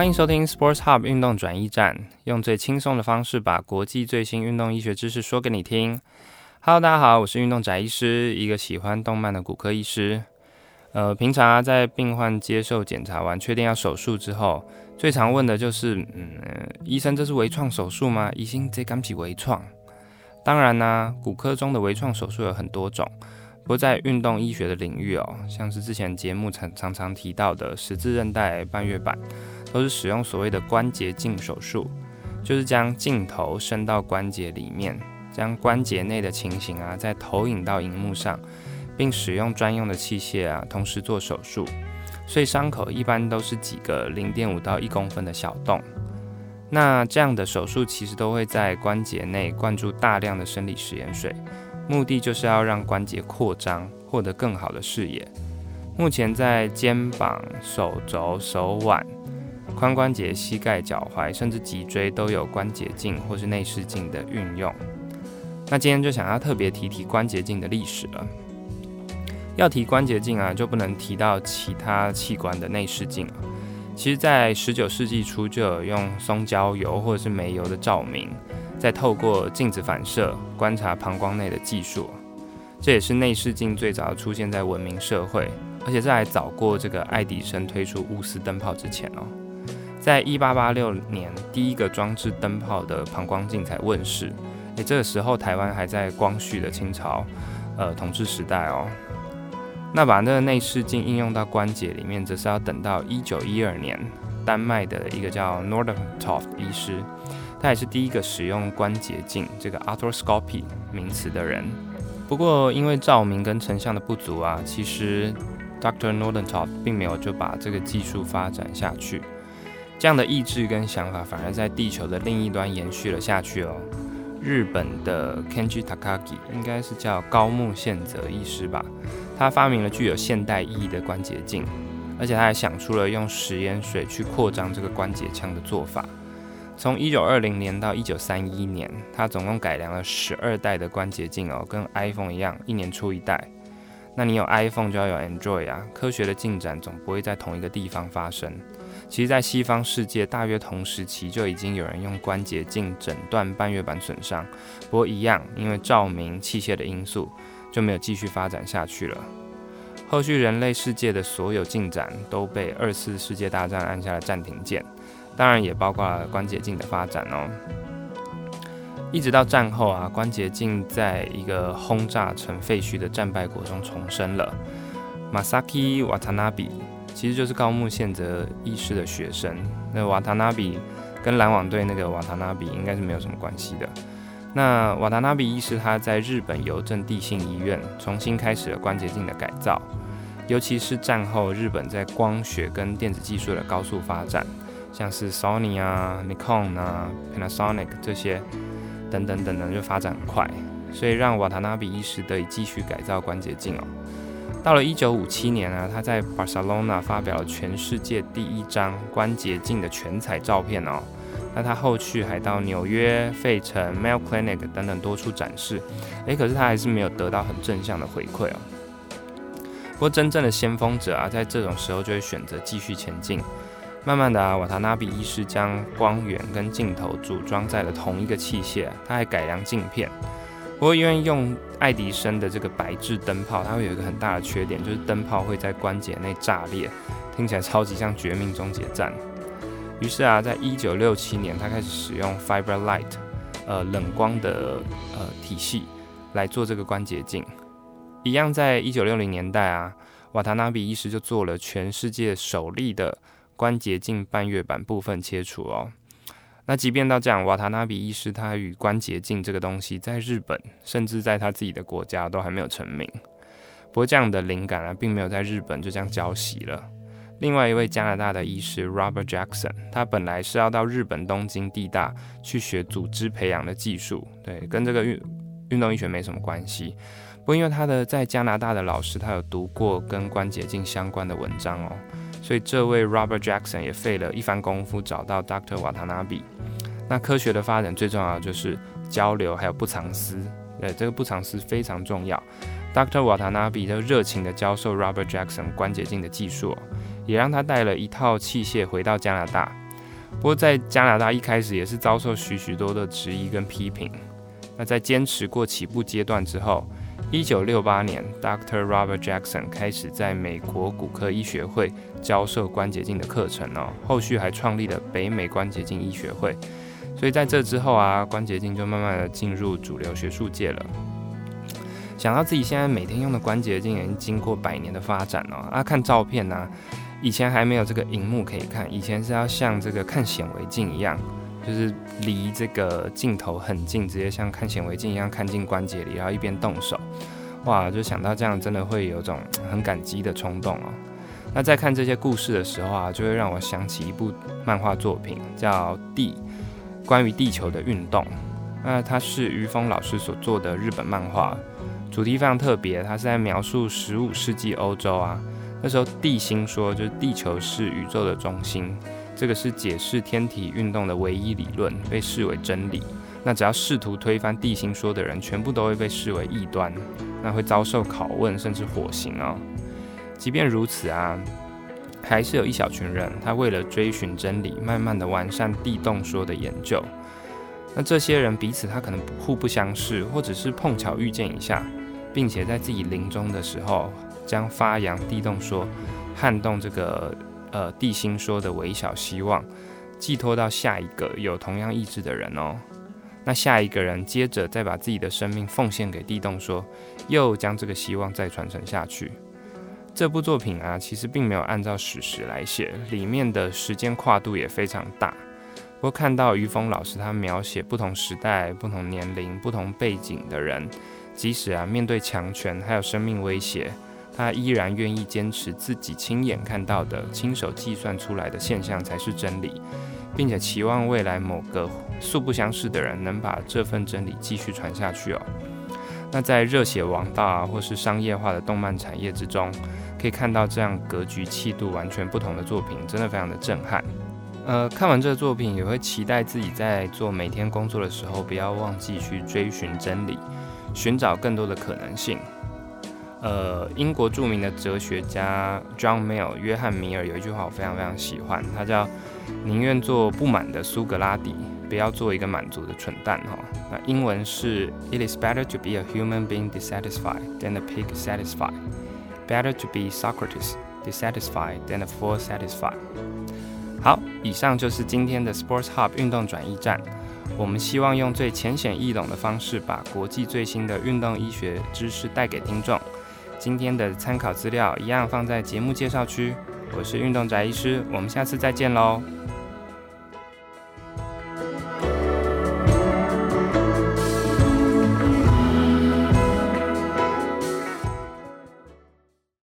欢迎收听 Sports Hub 运动转移站，用最轻松的方式把国际最新运动医学知识说给你听。Hello，大家好，我是运动宅医师，一个喜欢动漫的骨科医师。呃，平常，在病患接受检查完，确定要手术之后，最常问的就是，嗯，医生，这是微创手术吗？医生，这刚起微创？当然呢、骨科中的微创手术有很多种。不过在运动医学的领域哦，像是之前节目常常常提到的十字韧带半月板，都是使用所谓的关节镜手术，就是将镜头伸到关节里面，将关节内的情形啊再投影到荧幕上，并使用专用的器械啊同时做手术，所以伤口一般都是几个零点五到一公分的小洞。那这样的手术其实都会在关节内灌注大量的生理食盐水。目的就是要让关节扩张，获得更好的视野。目前在肩膀、手肘、手腕、髋关节、膝盖、脚踝，甚至脊椎都有关节镜或是内视镜的运用。那今天就想要特别提提关节镜的历史了。要提关节镜啊，就不能提到其他器官的内视镜了。其实，在十九世纪初就有用松焦油或者是煤油的照明。再透过镜子反射观察膀胱内的技术，这也是内视镜最早出现在文明社会，而且这还早过这个爱迪生推出钨丝灯泡之前哦。在一八八六年，第一个装置灯泡的膀胱镜才问世。诶，这个时候台湾还在光绪的清朝呃统治时代哦。那把那个内视镜应用到关节里面，则是要等到一九一二年，丹麦的一个叫 n o r d e n t o f 医师。他也是第一个使用关节镜这个 arthroscopy 名词的人。不过，因为照明跟成像的不足啊，其实 Dr. n o r d e n t o f 并没有就把这个技术发展下去。这样的意志跟想法，反而在地球的另一端延续了下去哦。日本的 Kenji Takagi 应该是叫高木宪则医师吧，他发明了具有现代意义的关节镜，而且他还想出了用食盐水去扩张这个关节腔的做法。从一九二零年到一九三一年，他总共改良了十二代的关节镜哦，跟 iPhone 一样，一年出一代。那你有 iPhone 就要有 Android 啊，科学的进展总不会在同一个地方发生。其实，在西方世界，大约同时期就已经有人用关节镜诊断半月板损伤，不过一样，因为照明器械的因素，就没有继续发展下去了。后续人类世界的所有进展都被二次世界大战按下了暂停键。当然也包括了关节镜的发展哦。一直到战后啊，关节镜在一个轰炸成废墟的战败国中重生了。Masaki Watanabe 其实就是高木宪则医师的学生。那 Watanabe 跟篮网队那个 Watanabe 应该是没有什么关系的。那 Watanabe 医师他在日本邮政地信医院重新开始了关节镜的改造，尤其是战后日本在光学跟电子技术的高速发展。像是 Sony 啊、Nikon 啊、Panasonic 这些等等等等，就发展很快，所以让瓦塔纳比医师得以继续改造关节镜哦。到了一九五七年啊，他在巴塞罗那发表了全世界第一张关节镜的全彩照片哦。那他后续还到纽约、费城、Mayo Clinic 等等多处展示，诶，可是他还是没有得到很正向的回馈哦。不过真正的先锋者啊，在这种时候就会选择继续前进。慢慢的啊，瓦塔纳比医师将光源跟镜头组装在了同一个器械，他还改良镜片。不过因为用爱迪生的这个白炽灯泡，它会有一个很大的缺点，就是灯泡会在关节内炸裂，听起来超级像绝命终结战。于是啊，在一九六七年，他开始使用 Fiber Light，呃，冷光的呃体系来做这个关节镜。一样，在一九六零年代啊，瓦塔纳比医师就做了全世界首例的。关节镜半月板部分切除哦，那即便到这样，瓦塔纳比医师他与关节镜这个东西在日本，甚至在他自己的国家都还没有成名。不过这样的灵感啊，并没有在日本就这样浇熄了。另外一位加拿大的医师 Robert Jackson，他本来是要到日本东京地大去学组织培养的技术，对，跟这个运运动医学没什么关系。不过因为他的在加拿大的老师，他有读过跟关节镜相关的文章哦。所以这位 Robert Jackson 也费了一番功夫找到 Dr. Watanabe。那科学的发展最重要的就是交流，还有不藏私。对，这个不藏私非常重要。Dr. Watanabe 就热情地教授 Robert Jackson 关节镜的技术，也让他带了一套器械回到加拿大，不过在加拿大一开始也是遭受许许多的质疑跟批评。那在坚持过起步阶段之后，一九六八年，Dr. Robert Jackson 开始在美国骨科医学会教授关节镜的课程哦。后续还创立了北美关节镜医学会。所以在这之后啊，关节镜就慢慢的进入主流学术界了。想到自己现在每天用的关节镜已经经过百年的发展哦，啊，看照片呢、啊，以前还没有这个荧幕可以看，以前是要像这个看显微镜一样。就是离这个镜头很近，直接像看显微镜一样看进关节里，然后一边动手，哇！就想到这样，真的会有种很感激的冲动哦。那在看这些故事的时候啊，就会让我想起一部漫画作品，叫《地》，关于地球的运动。那它是于峰老师所做的日本漫画，主题非常特别，它是在描述十五世纪欧洲啊，那时候地心说就是地球是宇宙的中心。这个是解释天体运动的唯一理论，被视为真理。那只要试图推翻地心说的人，全部都会被视为异端，那会遭受拷问，甚至火刑哦。即便如此啊，还是有一小群人，他为了追寻真理，慢慢的完善地动说的研究。那这些人彼此他可能互不相识，或者是碰巧遇见一下，并且在自己临终的时候，将发扬地动说，撼动这个。呃，地心说的微小希望，寄托到下一个有同样意志的人哦。那下一个人接着再把自己的生命奉献给地洞说，又将这个希望再传承下去。这部作品啊，其实并没有按照史实来写，里面的时间跨度也非常大。不过看到于峰老师他描写不同时代、不同年龄、不同背景的人，即使啊面对强权还有生命威胁。他依然愿意坚持自己亲眼看到的、亲手计算出来的现象才是真理，并且期望未来某个素不相识的人能把这份真理继续传下去哦。那在热血王道啊，或是商业化的动漫产业之中，可以看到这样格局气度完全不同的作品，真的非常的震撼。呃，看完这个作品，也会期待自己在做每天工作的时候，不要忘记去追寻真理，寻找更多的可能性。呃，英国著名的哲学家 John Mill 约翰米尔有一句话我非常非常喜欢，他叫“宁愿做不满的苏格拉底，不要做一个满足的蠢蛋”哈。那英文是 “It is better to be a human being dissatisfied than a pig satisfied. Better to be Socrates dissatisfied than a fool satisfied.” 好，以上就是今天的 Sports Hub 运动转移站。我们希望用最浅显易懂的方式，把国际最新的运动医学知识带给听众。今天的参考资料一样放在节目介绍区。我是运动宅医师，我们下次再见喽。